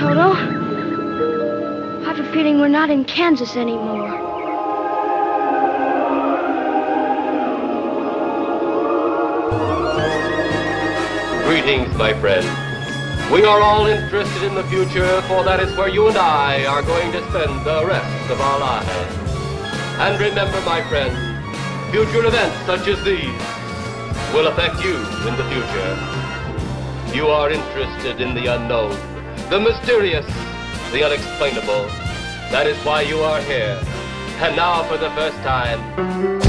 Toto. I have a feeling we're not in Kansas anymore. Greetings, my friend. We are all interested in the future, for that is where you and I are going to spend the rest of our lives. And remember, my friend, future events such as these will affect you in the future. You are interested in the unknown, the mysterious, the unexplainable. That is why you are here. And now, for the first time,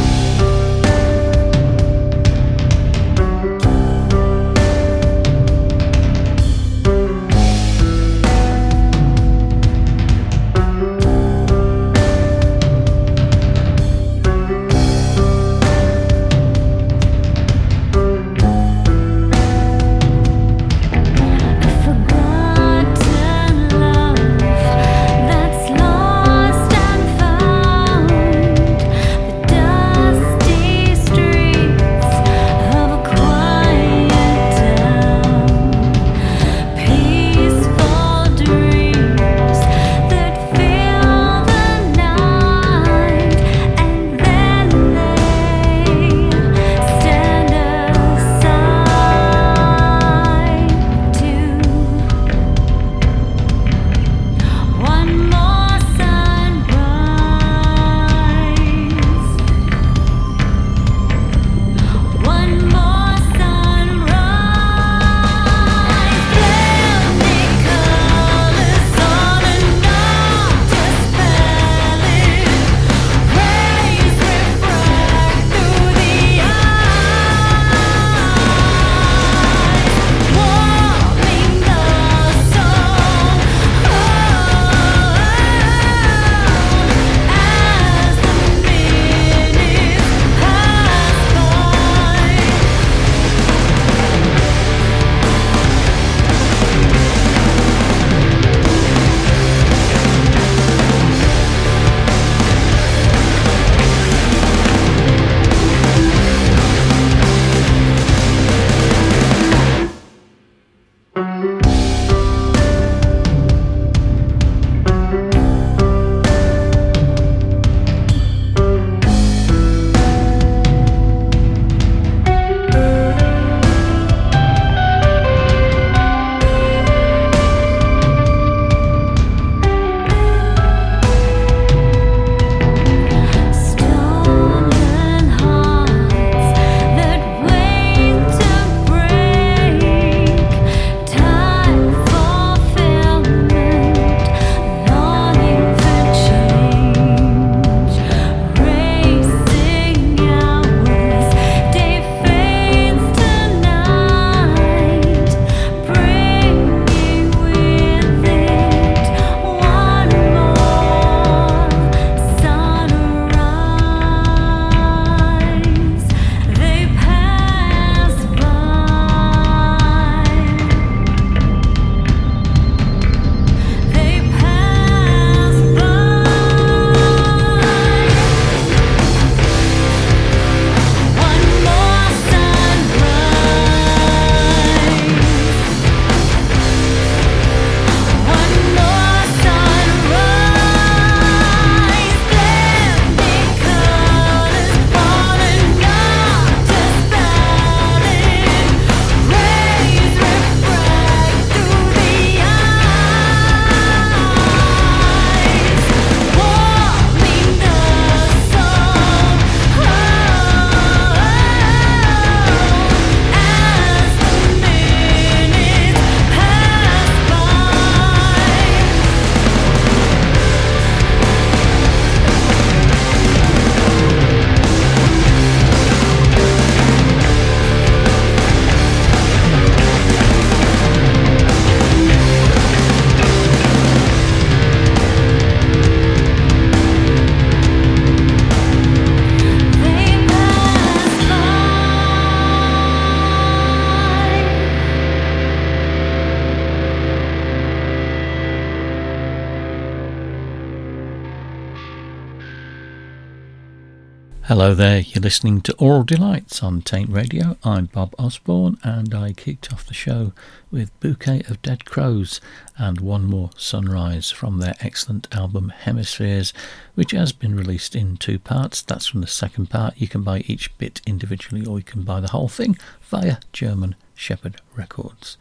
Hello there, you're listening to Aural Delights on Taint Radio. I'm Bob Osborne, and I kicked off the show with Bouquet of Dead Crows and One More Sunrise from their excellent album Hemispheres, which has been released in two parts. That's from the second part. You can buy each bit individually, or you can buy the whole thing via German Shepherd Records.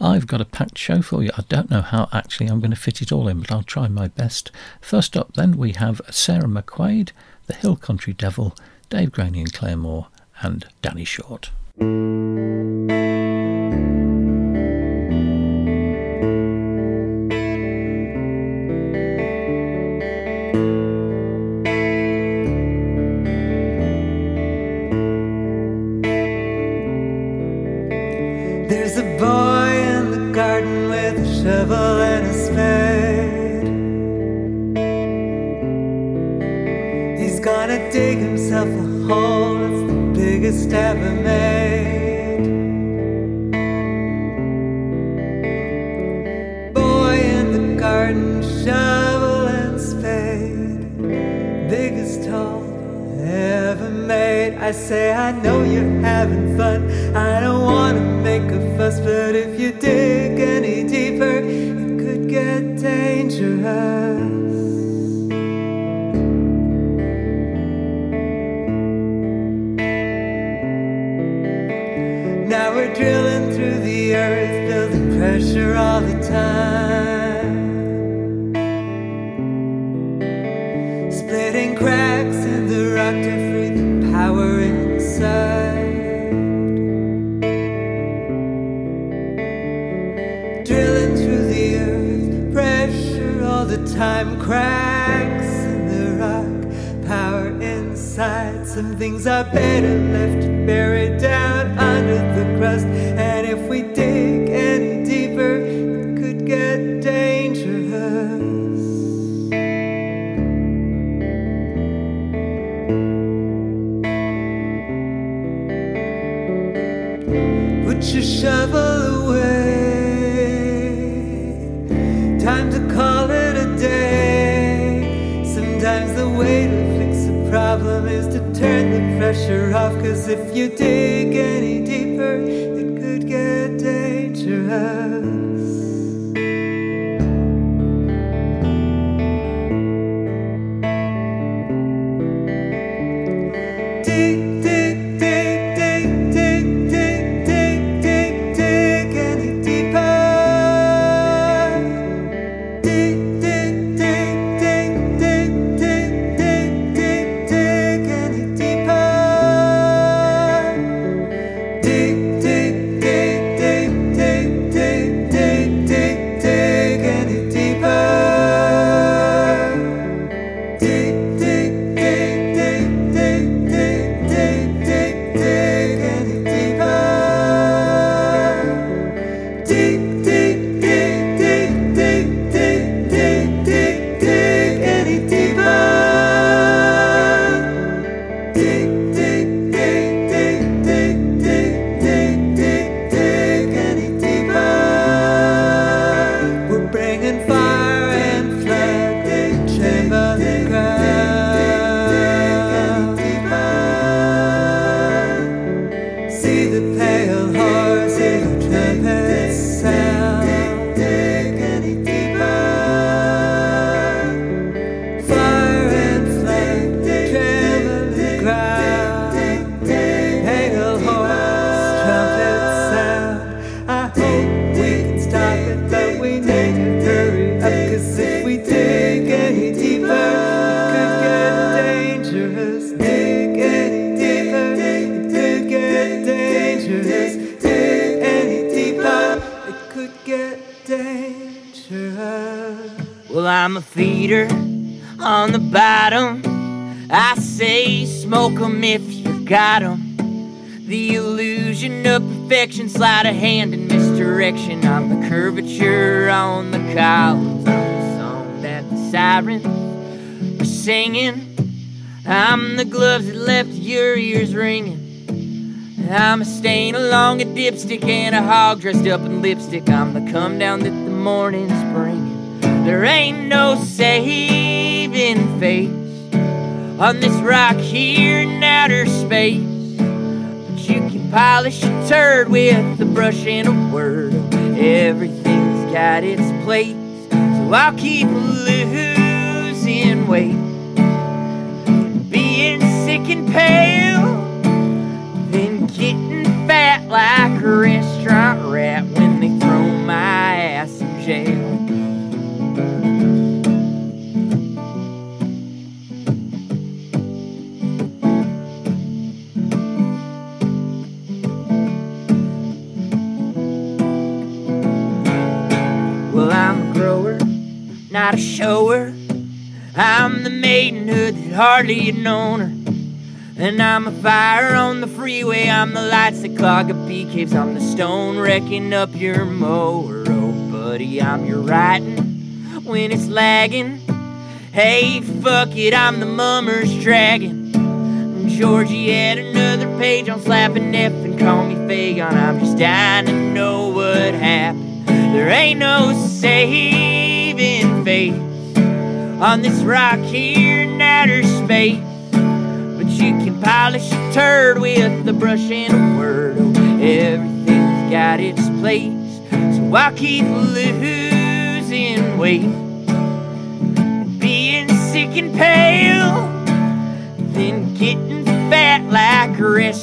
I've got a packed show for you. I don't know how actually I'm going to fit it all in, but I'll try my best. First up, then, we have Sarah McQuaid the Hill Country Devil, Dave Graney and Clare Moore, and Danny Short. Ever made. Boy in the garden, shovel and spade, biggest hole ever made. I say, I know you're having fun. I don't wanna make a fuss, but if you dig any deeper, it could get dangerous. Drilling through the earth, building pressure all the time. Splitting cracks in the rock to free the power inside. Drilling through the earth, pressure all the time, cracks in the rock, power inside. Some things are better left buried down under turn the pressure off. Cause if you dig any deeper, it could get dangerous. Dipstick and a hog dressed up in lipstick. I'm the come down that the morning's bringing. There ain't no saving face on this rock here in outer space. But you can polish a turd with a brush and a word. Everything's got its place, so I'll keep losing I'm a fire on the freeway. I'm the lights that clog up bee caves. I'm the stone wrecking up your mower. Oh, buddy, I'm your writing when it's lagging. Hey, fuck it, I'm the mummer's dragon. Georgie had another page on slapping F and call me Fagon. I'm just dying to know what happened. There ain't no saving faith on this rock here in outer space. Polish a turd with a brush and a word. Everything's got its place. So I'll keep losing weight. Being sick and pale. Then getting fat like a restaurant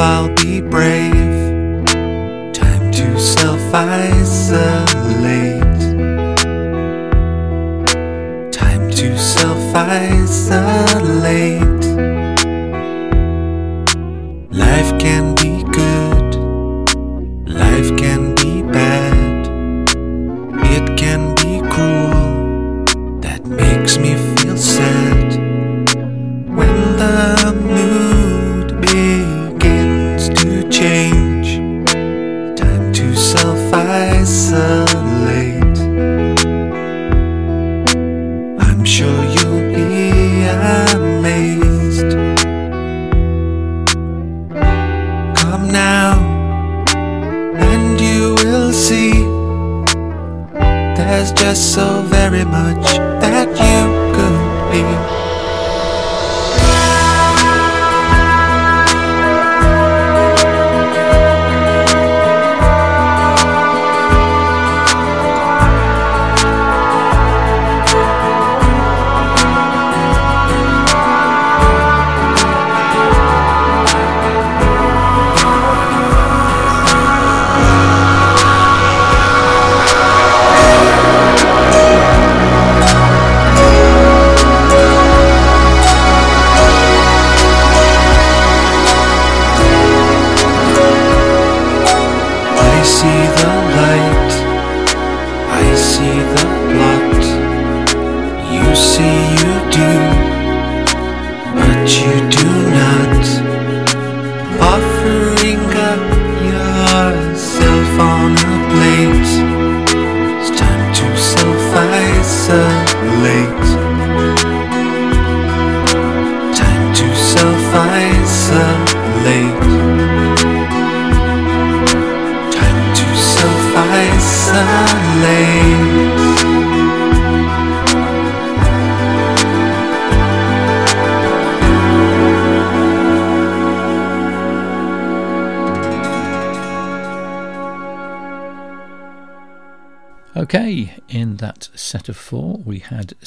I'll be brave. Time to self isolate. Time to self isolate. Life can be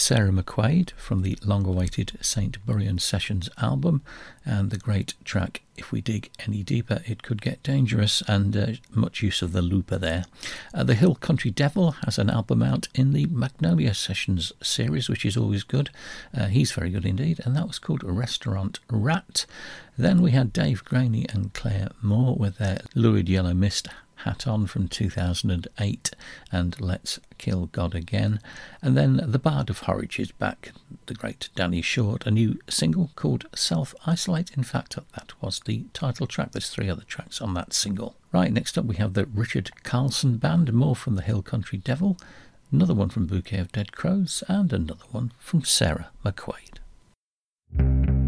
Sarah McQuaid from the long awaited St. Buryan Sessions album and the great track If We Dig Any Deeper It Could Get Dangerous, and uh, much use of the looper there. Uh, the Hill Country Devil has an album out in the Magnolia Sessions series, which is always good. Uh, he's very good indeed, and that was called Restaurant Rat. Then we had Dave Graney and Clare Moore with their Lurid Yellow Mist hat on from 2008 and Let's Kill God Again. And then The Bard of Horwich is back, the great Danny Short, a new single called Self Isolate. In fact, that was the title track. There's three other tracks on that single. Right, next up we have the Richard Carlson Band, more from the Hill Country Devil, another one from Bouquet of Dead Crows, and another one from Sarah McQuaid.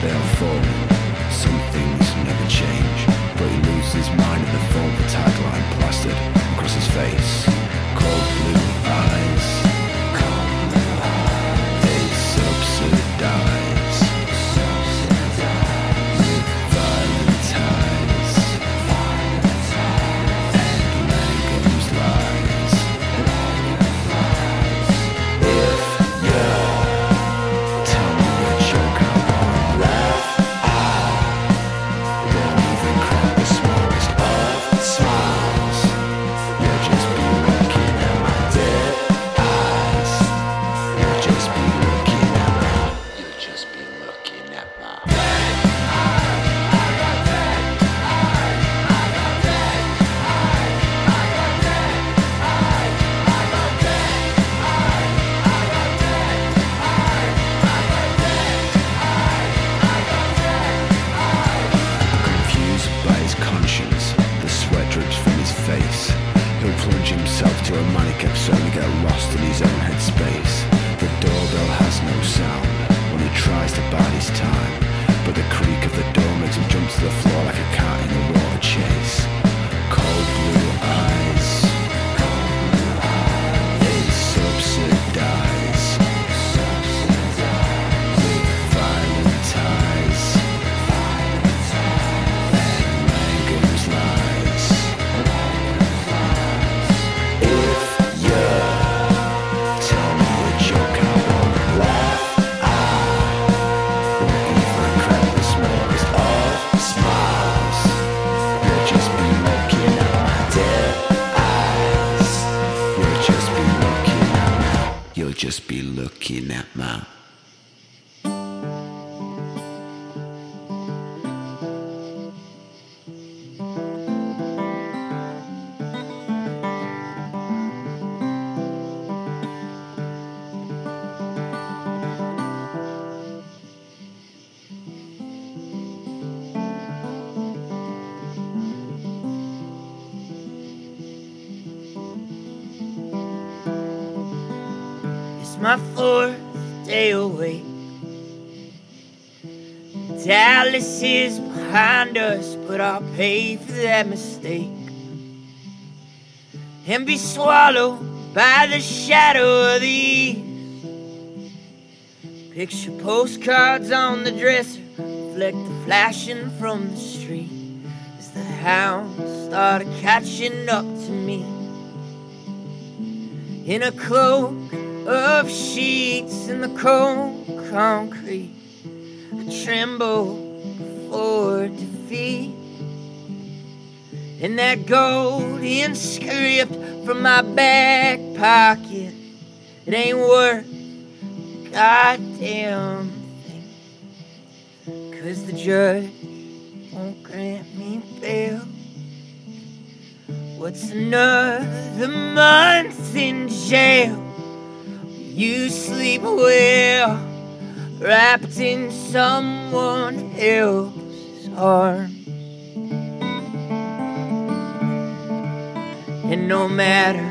Blossoms, they mistake and be swallowed by the shadow of the. Picture postcards on the dresser, reflect the flashing from the street as the hounds started catching up to me in a cloak of sheets in the cold concrete. I tremble before defeat. And that golden script from my back pocket, it ain't worth a goddamn thing. Cause the judge won't grant me bail. What's another month in jail? You sleep well, wrapped in someone else's arms. And no matter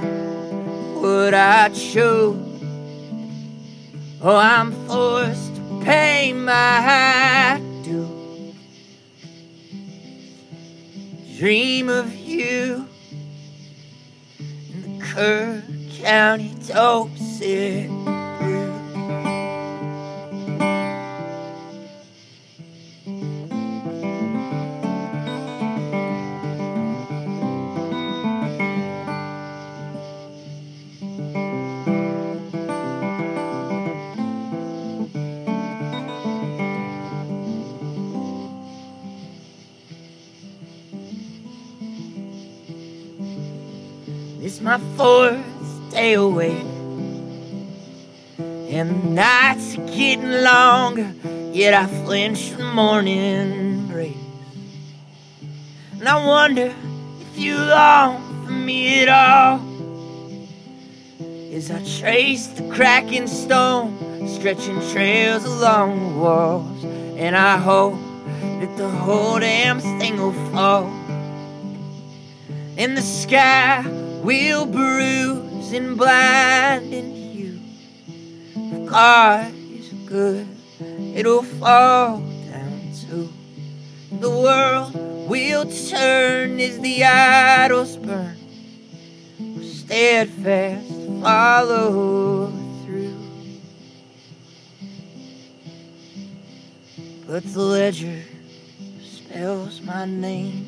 what I choose, oh, I'm forced to pay my due. Dream of you in the Kerr County dope sick. Yet I flinch from morning breeze. And I wonder if you long for me at all. As I trace the cracking stone, stretching trails along the walls. And I hope that the whole damn thing will fall. And the sky will bruise and blind and hue. God is good, it'll fall down too. The world will turn as the idols burn. Steadfast follow through. But the ledger spells my name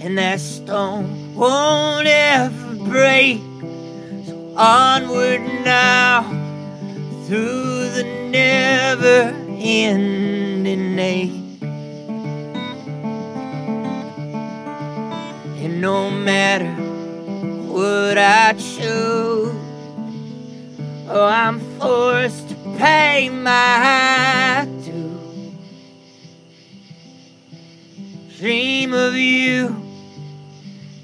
and that stone won't ever break. So onward now through the never ending ache. And no matter what I choose, oh, I'm forced to pay my due. Dream of you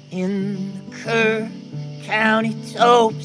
in the Kerr County Dope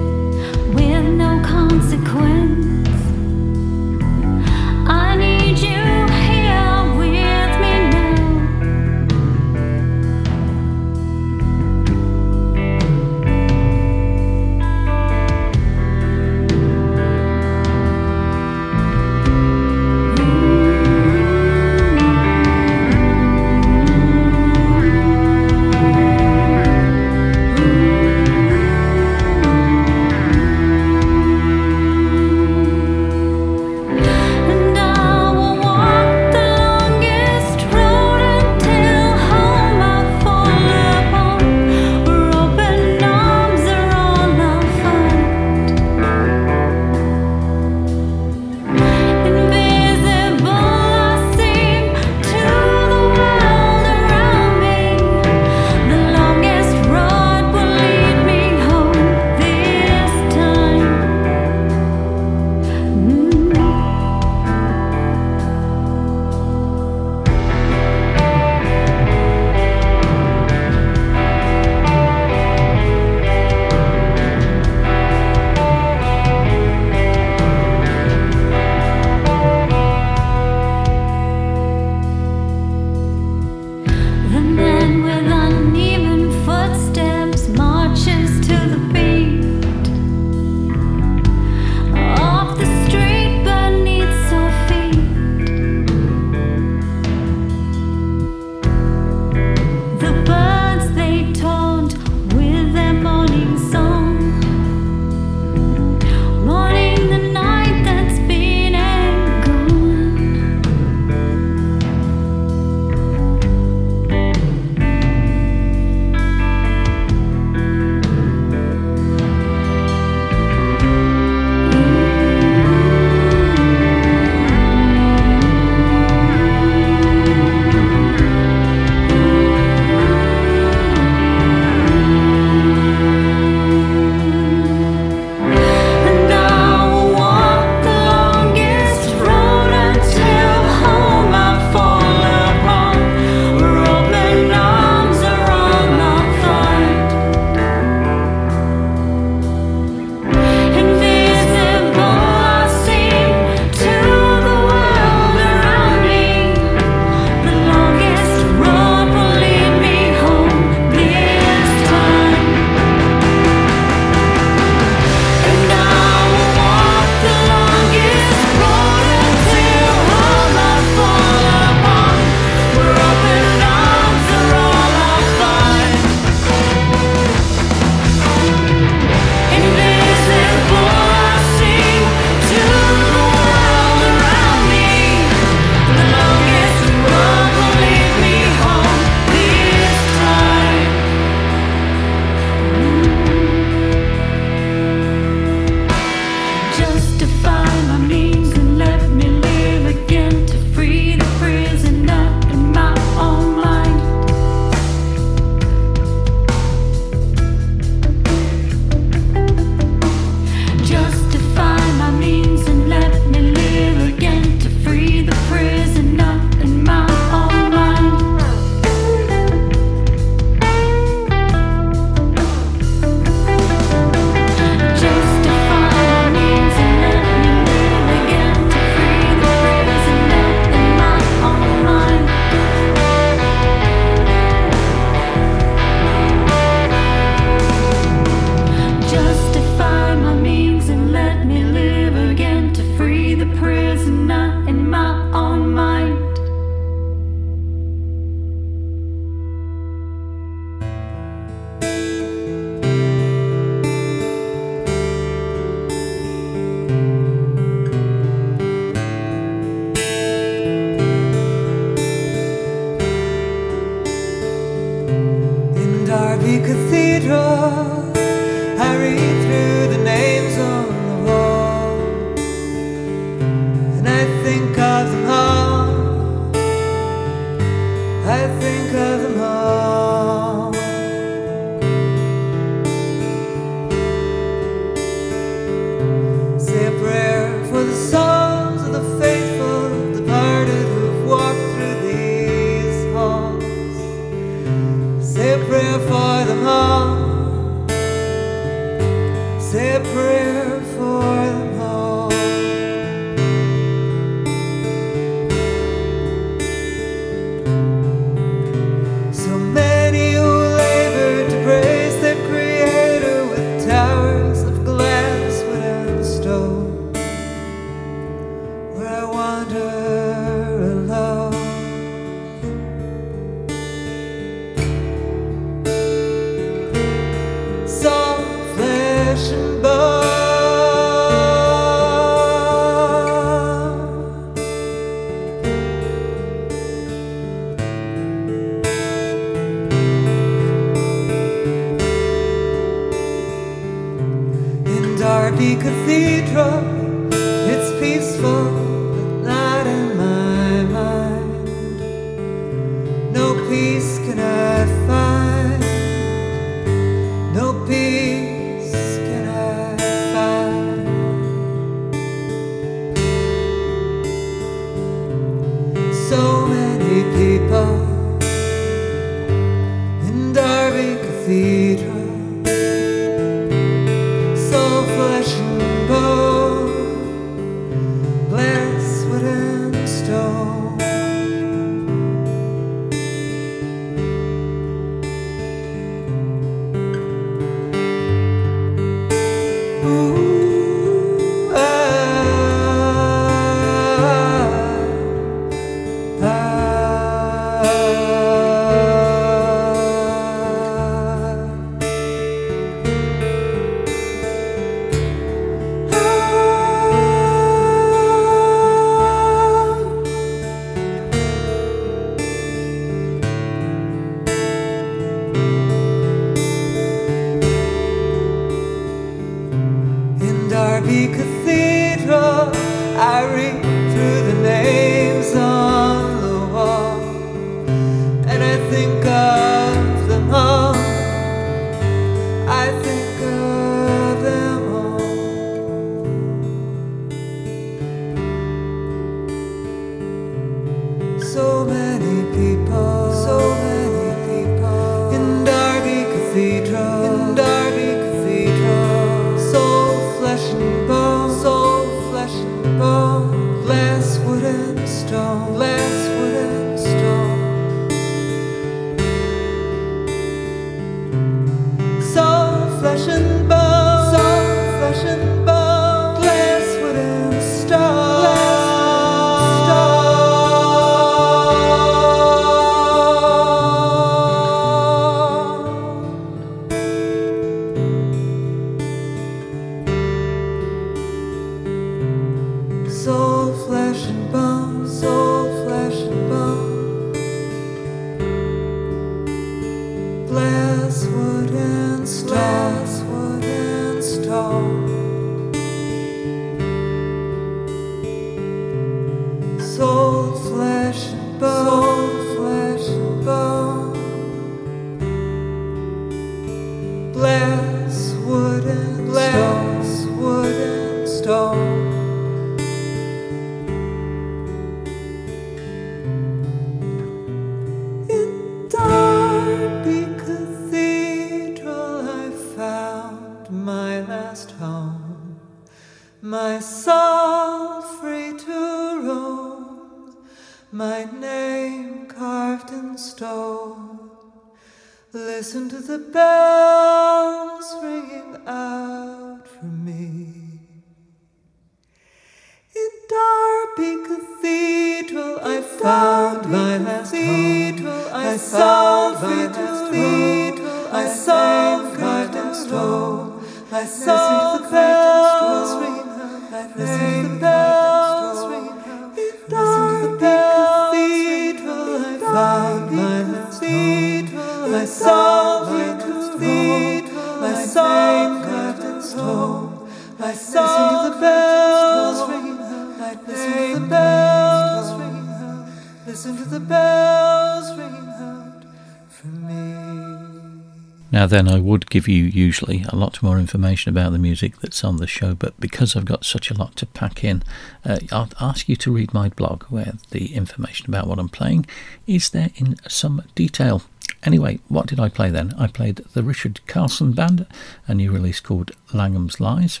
then I would give you usually a lot more information about the music that's on the show, but because I've got such a lot to pack in, uh, I'll ask you to read my blog where the information about what I'm playing is there in some detail. Anyway, what did I play then? I played the Richard Carlson Band, a new release called Langham's Lies.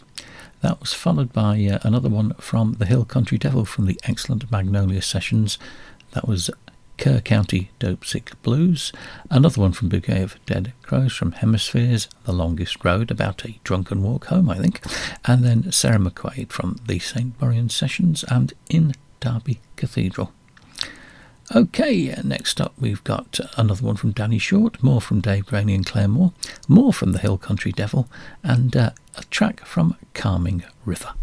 That was followed by uh, another one from the Hill Country Devil from the excellent Magnolia Sessions. That was Kerr County Dopesick Blues. Another one from Bouquet of Dead Crows from Hemispheres, The Longest Road, about a drunken walk home, I think. And then Sarah McQuaid from the St. Buryan Sessions and In Derby Cathedral. Okay, next up we've got another one from Danny Short, more from Dave Graney and Clare Moore, more from the Hill Country Devil, and uh, a track from Calming River.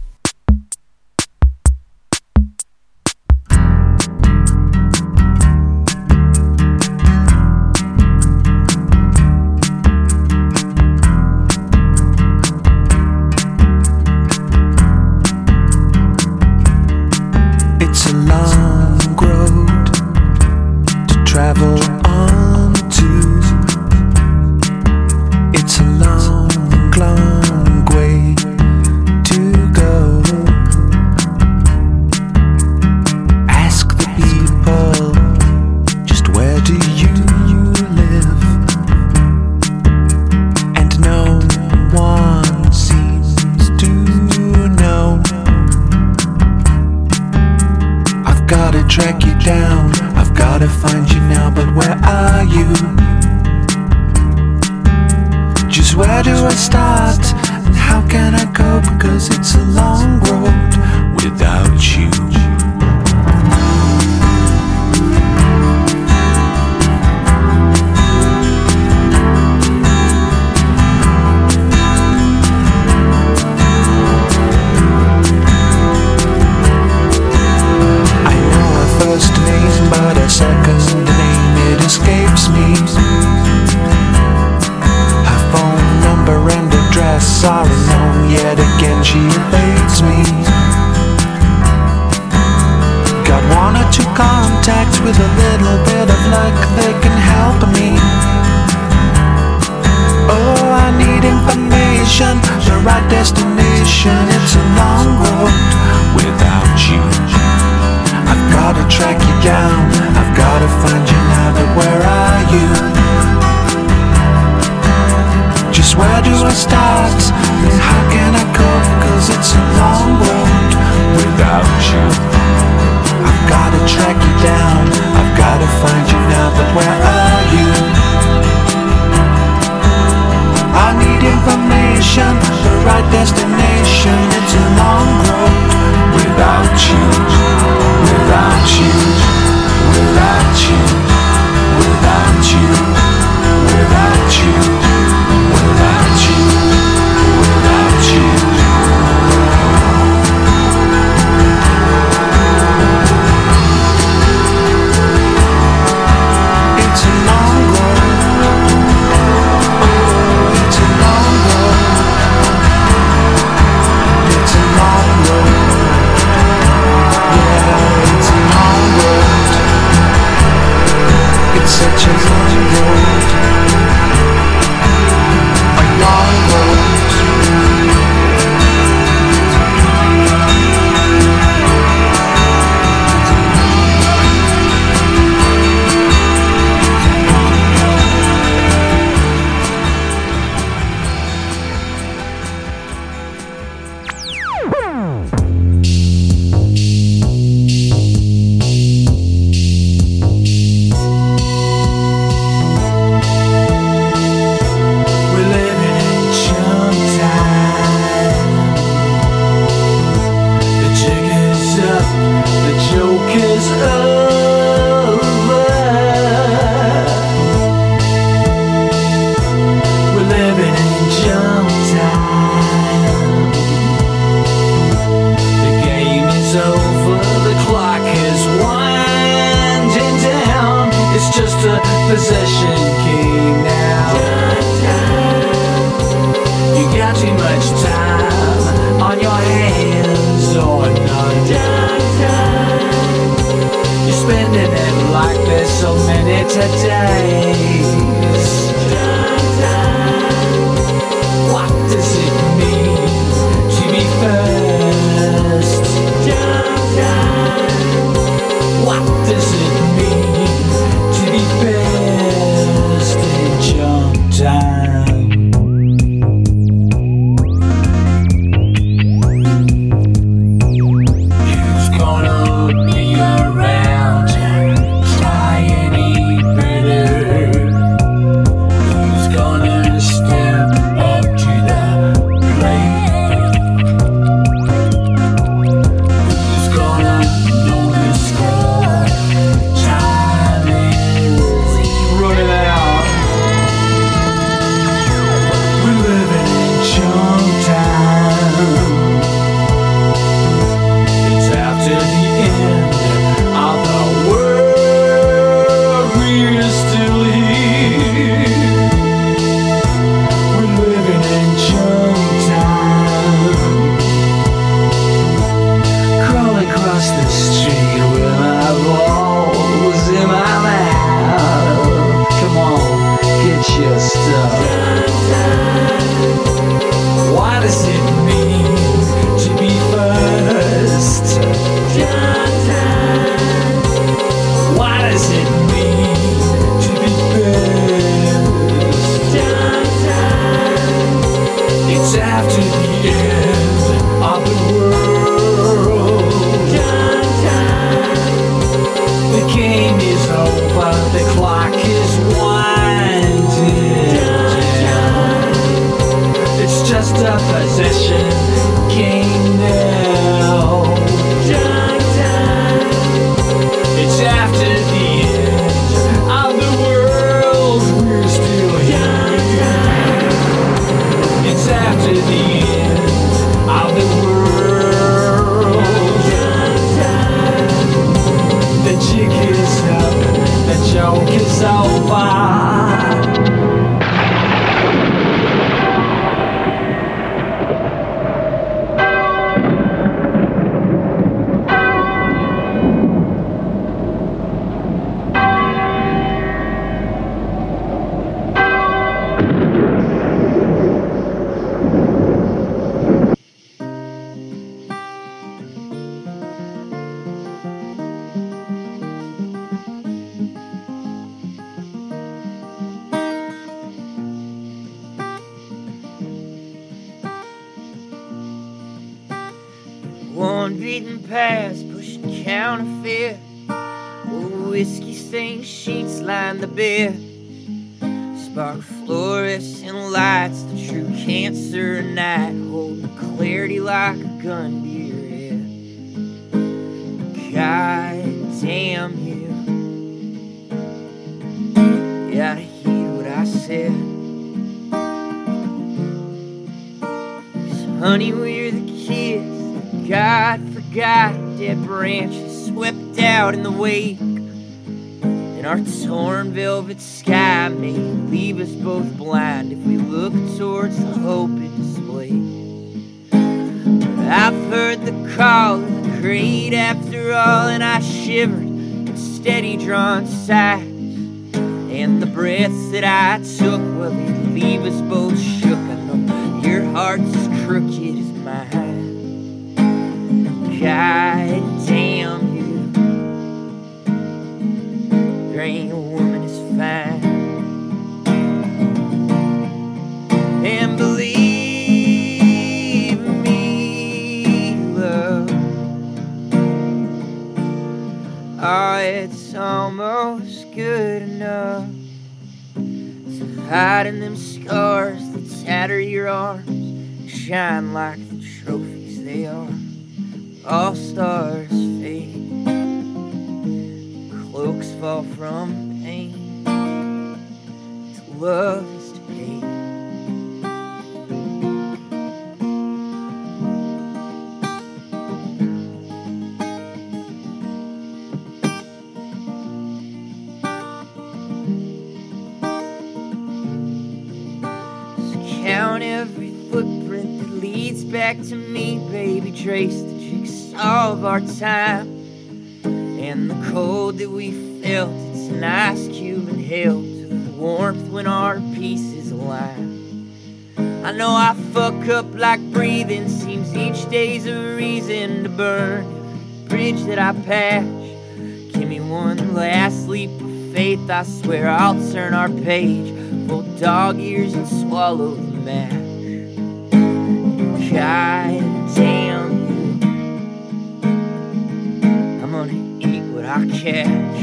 Count every footprint that leads back to me, baby. Trace the jigsaw of our time and the cold that we felt. It's an ice cube held to the warmth when our peace is alive. I know I fuck up like breathing. Seems each day's a reason to burn bridge that I patch. Give me one last leap of faith. I swear I'll turn our page. Fold dog ears and swallow mash. God damn. I'm gonna eat what I catch.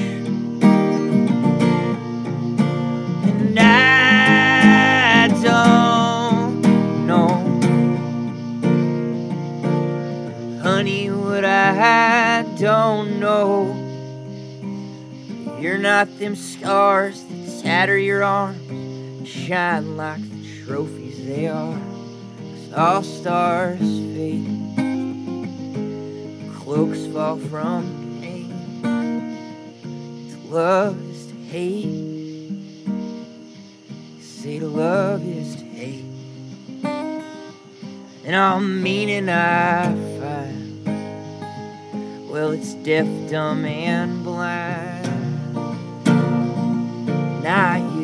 And I don't know, honey, what I don't know. You're not them scars that tatter your arms, shine like the trophies they are. all stars fade, cloaks fall from pain. To love is to hate. Say to love is to hate. And all meaning I find, well, it's deaf, dumb, and blind. Not you.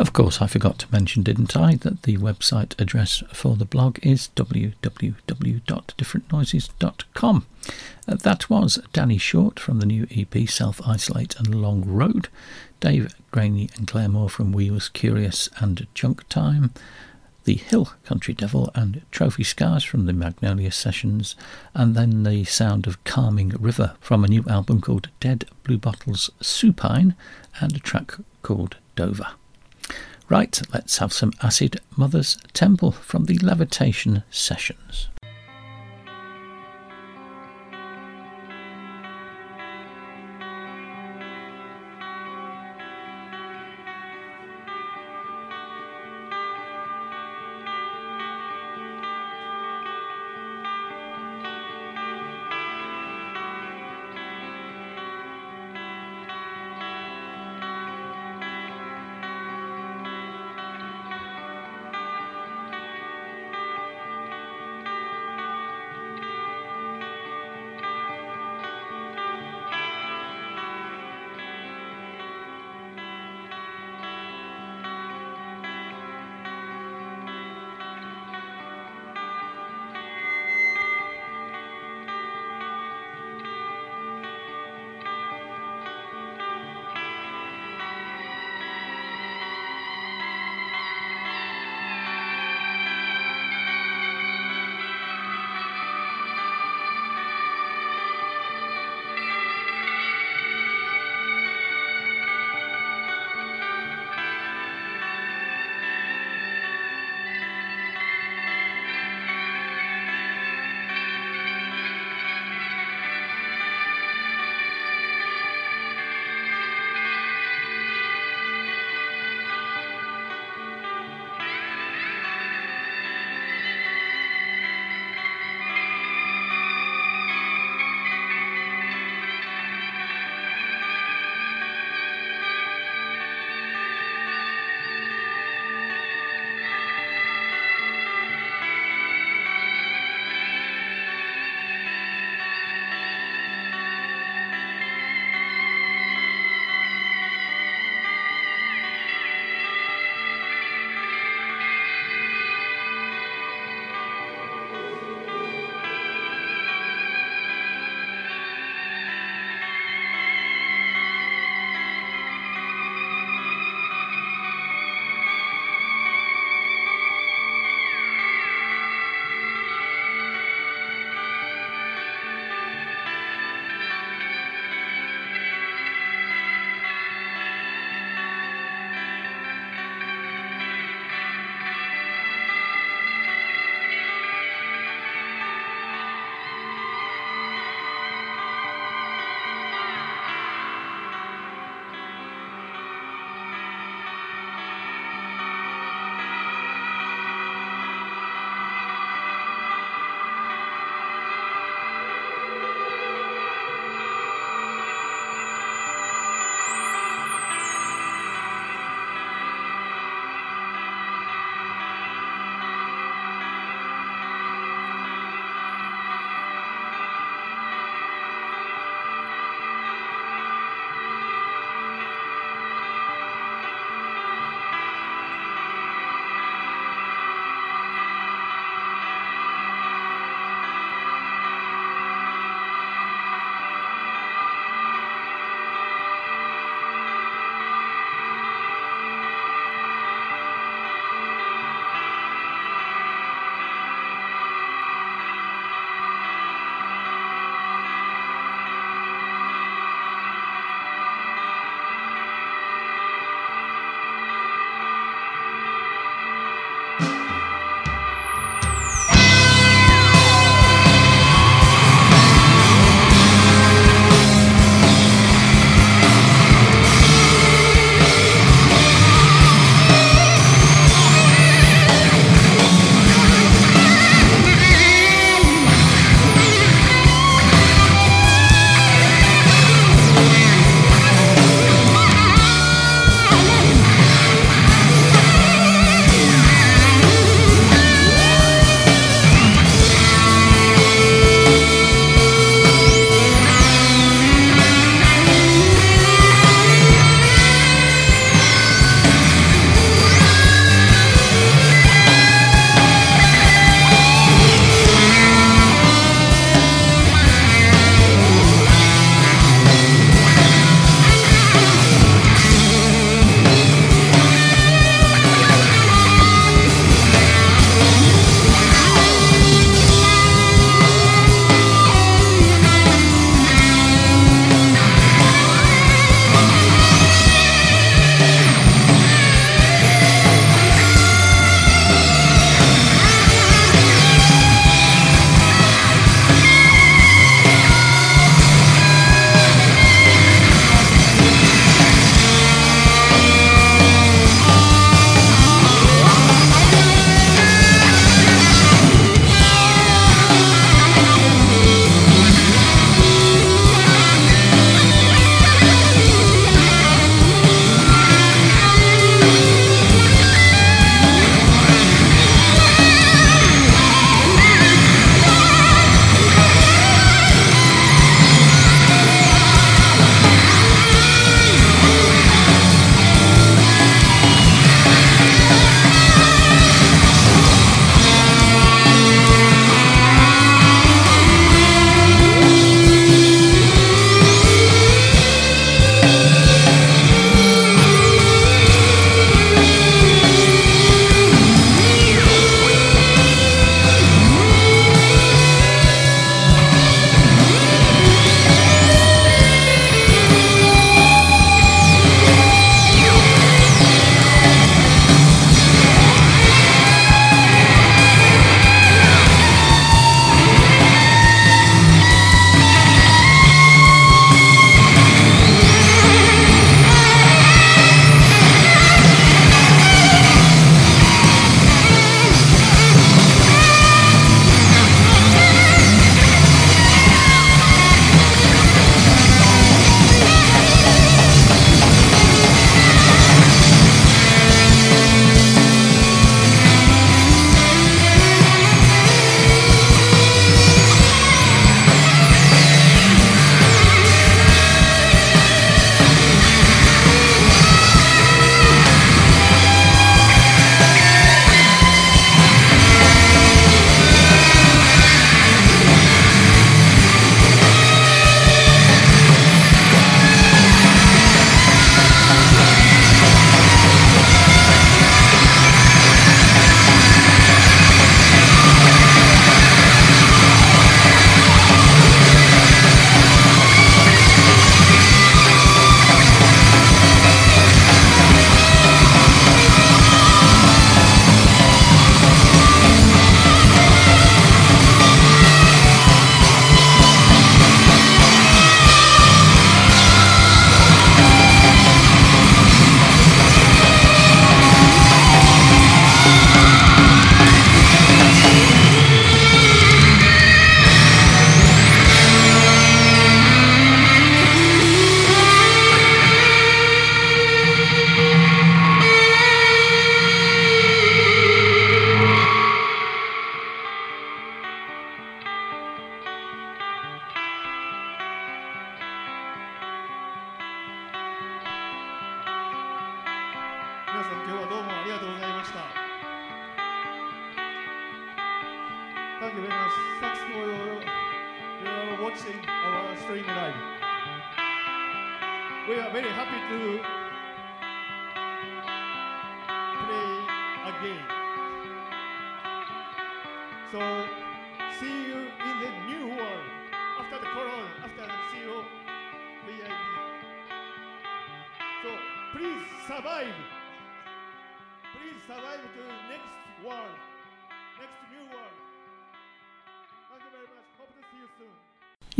Of course, I forgot to mention, didn't I, that the website address for the blog is www.differentnoises.com. Uh, that was Danny Short from the new EP Self Isolate and Long Road, Dave Graney and Clare Moore from We Was Curious and Junk Time, The Hill Country Devil and Trophy Scars from the Magnolia Sessions, and then the sound of Calming River from a new album called Dead Blue Bottles Supine and a track called Dover. Right, let's have some Acid Mothers Temple from the Levitation Sessions.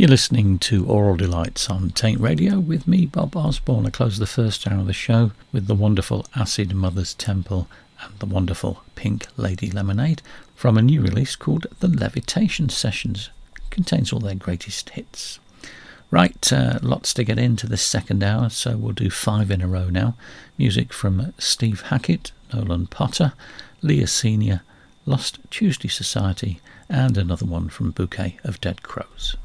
You're listening to Oral Delights on Taint Radio with me, Bob Osborne. I close the first hour of the show with the wonderful Acid Mothers Temple and the wonderful Pink Lady Lemonade from a new release called The Levitation Sessions. contains all their greatest hits. Right, uh, lots to get into this second hour, so we'll do five in a row now. Music from Steve Hackett, Nolan Potter, Leah Senior, Lost Tuesday Society, and another one from Bouquet of Dead Crows.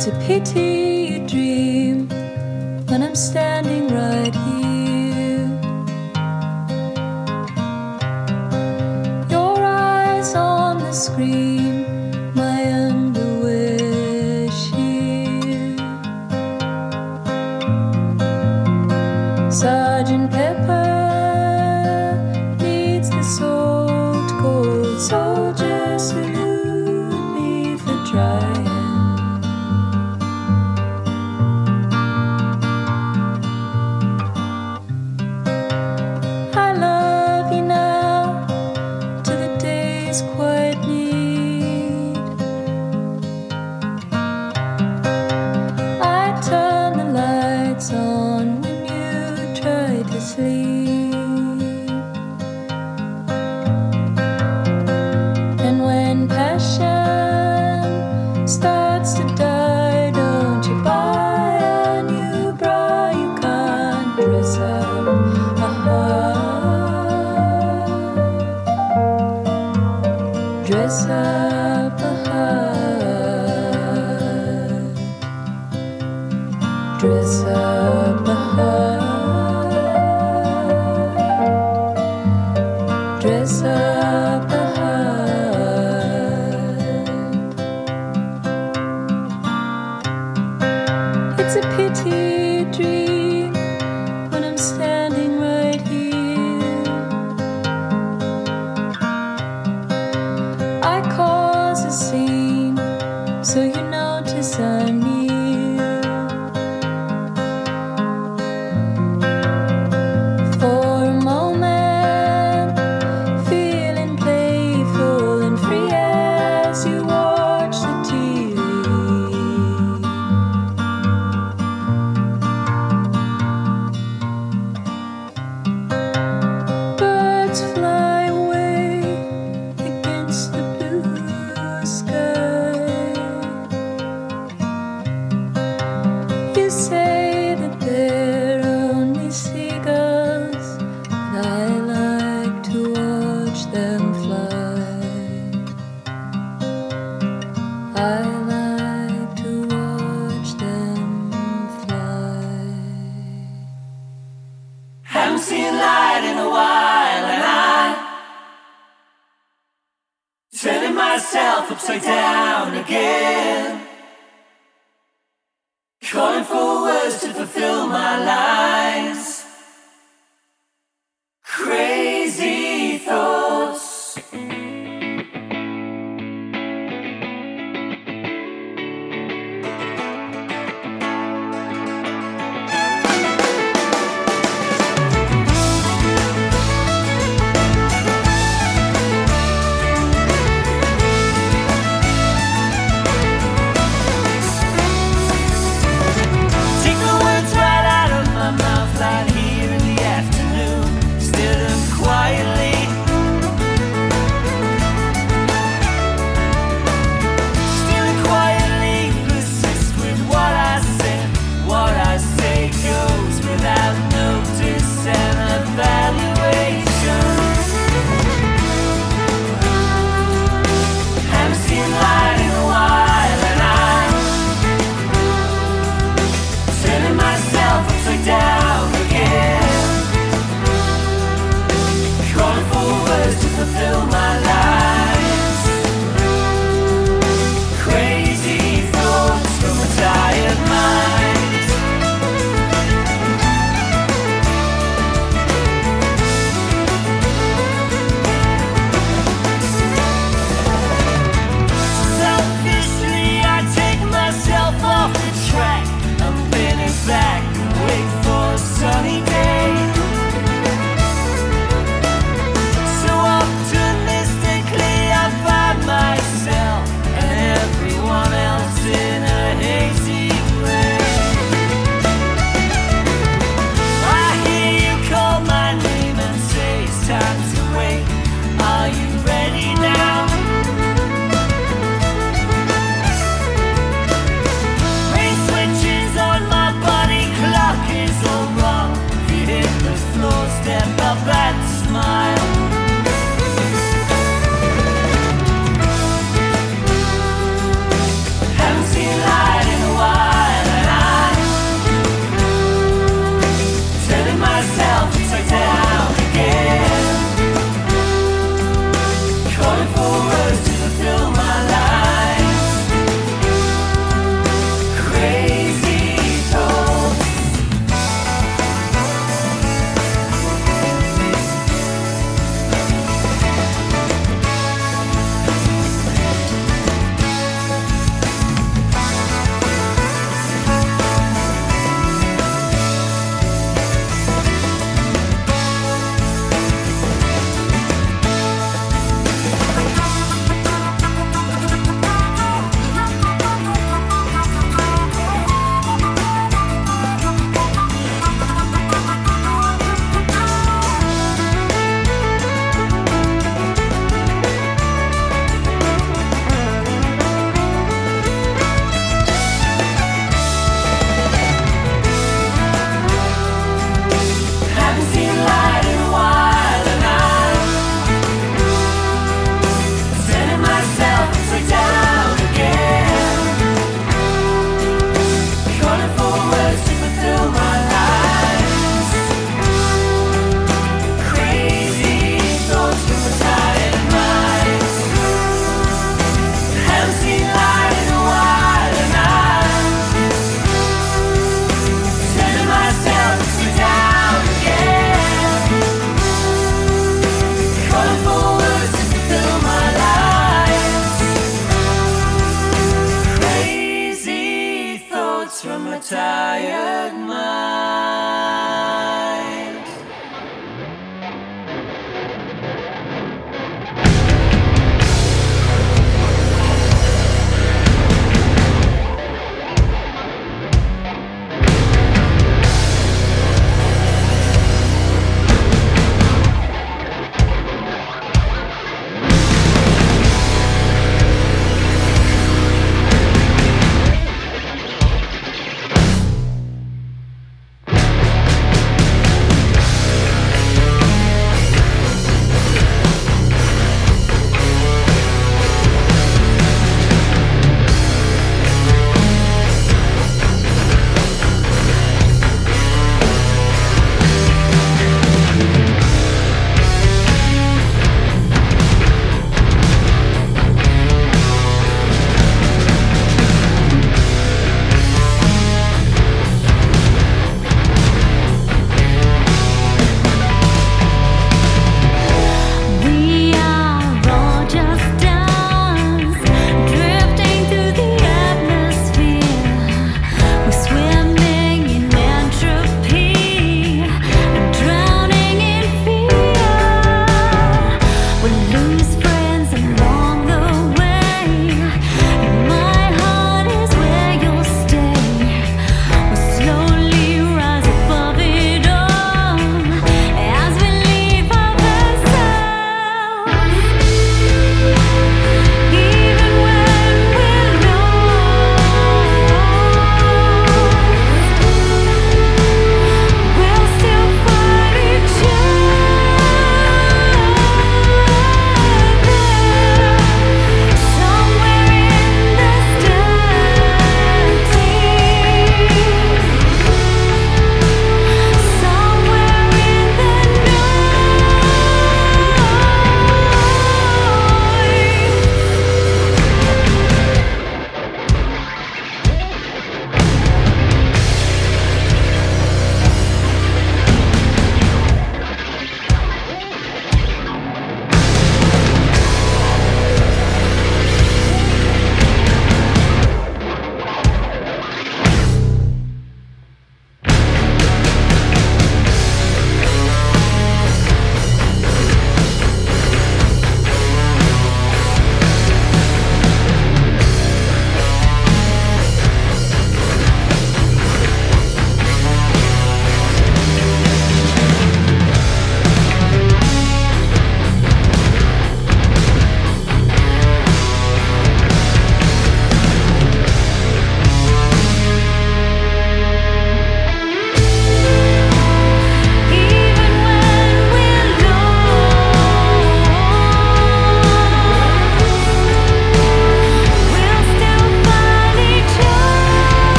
It's a pity you dream when I'm standing right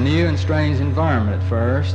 a new and strange environment at first.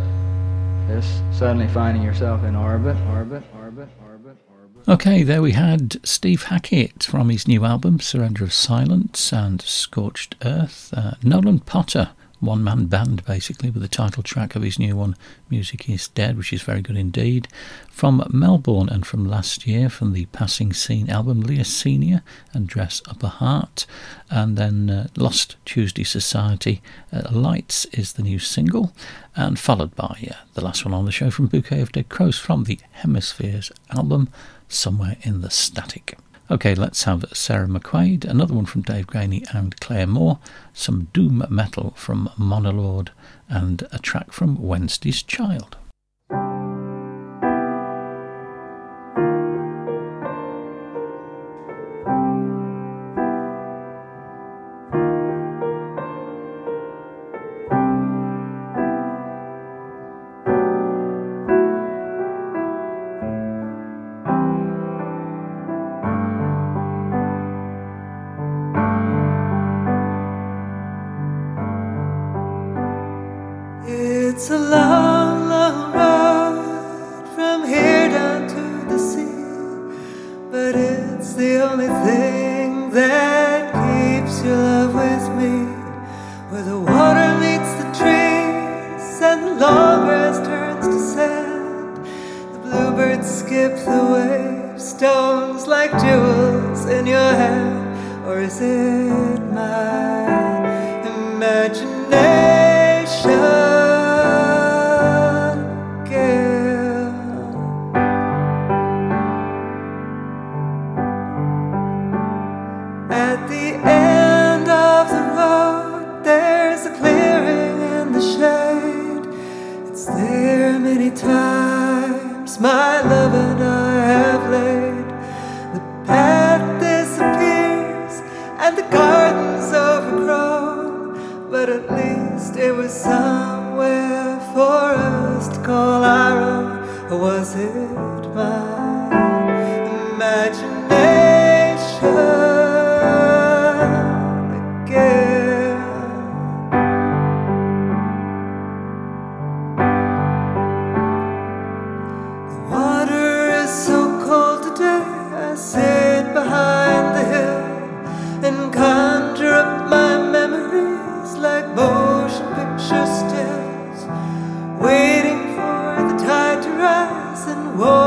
Just suddenly finding yourself in orbit, orbit, orbit, orbit, orbit. Okay, there we had Steve Hackett from his new album Surrender of Silence and Scorched Earth. Uh, Nolan Potter one man band basically with the title track of his new one, Music is Dead, which is very good indeed. From Melbourne and from last year, from the Passing Scene album, Leah Senior and Dress Up a Heart. And then uh, Lost Tuesday Society, uh, Lights is the new single. And followed by uh, the last one on the show from Bouquet of Dead Crows from the Hemispheres album, Somewhere in the Static. Okay, let's have Sarah McQuaid, another one from Dave Graney and Clare Moore, some doom metal from Monolord, and a track from Wednesday's Child. whoa.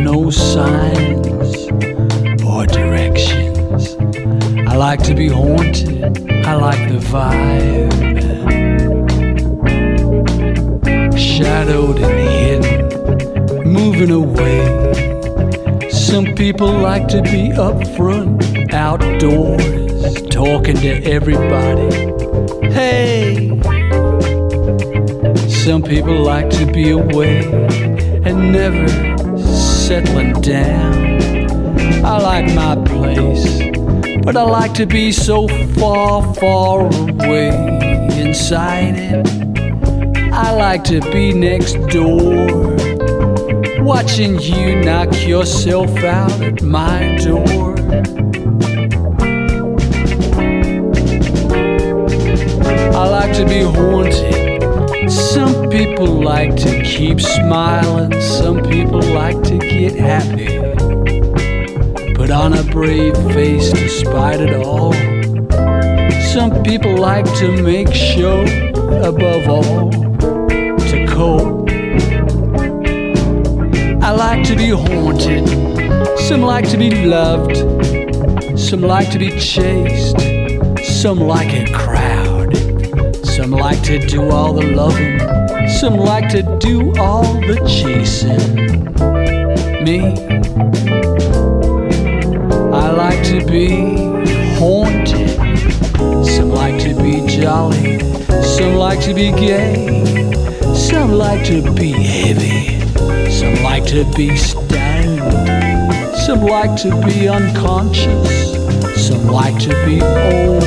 No like to be so far, far away inside it. I like to be next door, watching you knock yourself out at my door. I like to be haunted. Some people like to keep smiling, some people like to get happy. Put on a brave face despite it all. Some people like to make show above all, to cope. I like to be haunted, some like to be loved, some like to be chased, some like a crowd, some like to do all the loving, some like to do all the chasing. Me, I like to be haunted. Some like to be jolly, some like to be gay, some like to be heavy, some like to be stoned, some like to be unconscious, some like to be old,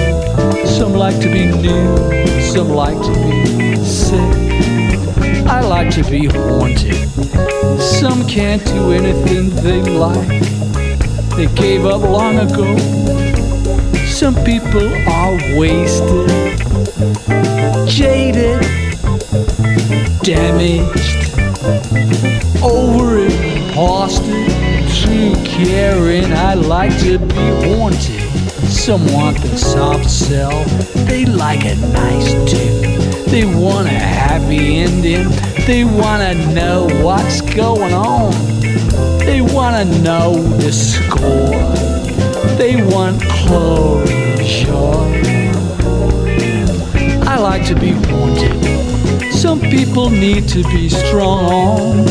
some like to be new, some like to be sick. I like to be haunted. Some can't do anything they like. They gave up long ago. Some people are wasted, jaded, damaged, over it, too caring. I like to be wanted. Some want the soft sell, they like a nice tune. They want a happy ending, they wanna know what's going on. They wanna know the score. They want closure. I like to be wanted. Some people need to be strong,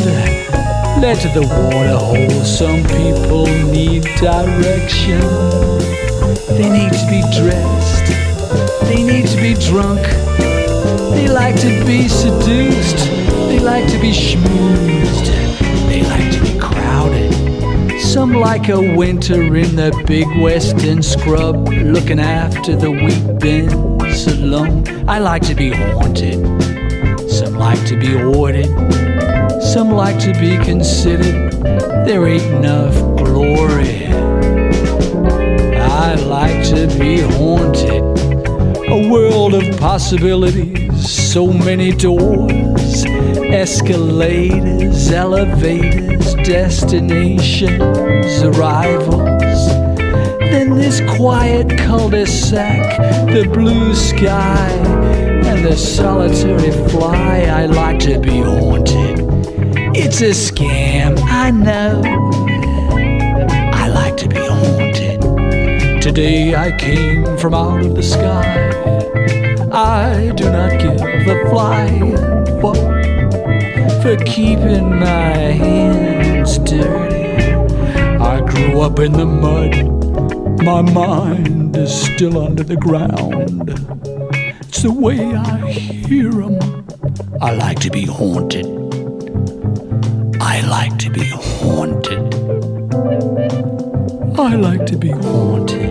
led to the water hole. Some people need direction. They need to be dressed. They need to be drunk. They like to be seduced. They like to be schmoozed. They like. Some like a winter in the big western scrub, looking after the wheat bins alone. I like to be haunted. Some like to be ordered. Some like to be considered. There ain't enough glory. I like to be haunted. A world of possibilities, so many doors, escalators, elevators, destinations, arrivals. Then this quiet cul-de-sac, the blue sky, and the solitary fly. I like to be haunted. It's a scam, I know. I like to be haunted. Today I came from out of the sky. I do not give a flying fuck for keeping my hands dirty. I grew up in the mud. My mind is still under the ground. It's the way I hear 'em. I like to be haunted. I like to be haunted. I like to be haunted.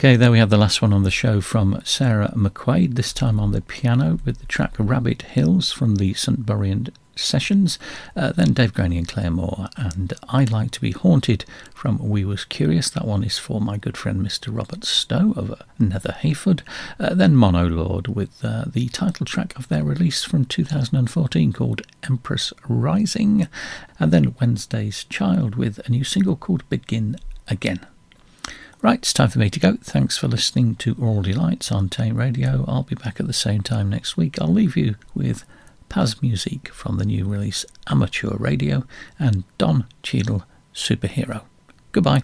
Okay, there we have the last one on the show from Sarah McQuaid, this time on the piano with the track Rabbit Hills from the St. Buryan sessions. Uh, then Dave Graney and Clare Moore, and I Like to Be Haunted from We Was Curious. That one is for my good friend Mr. Robert Stowe of Nether Heyford. Uh, then Monolord with uh, the title track of their release from 2014 called Empress Rising. And then Wednesday's Child with a new single called Begin Again. Right, it's time for me to go. Thanks for listening to Aural Delights on Taint Radio. I'll be back at the same time next week. I'll leave you with Paz music from the new release Amateur Radio and Don Cheadle Superhero. Goodbye.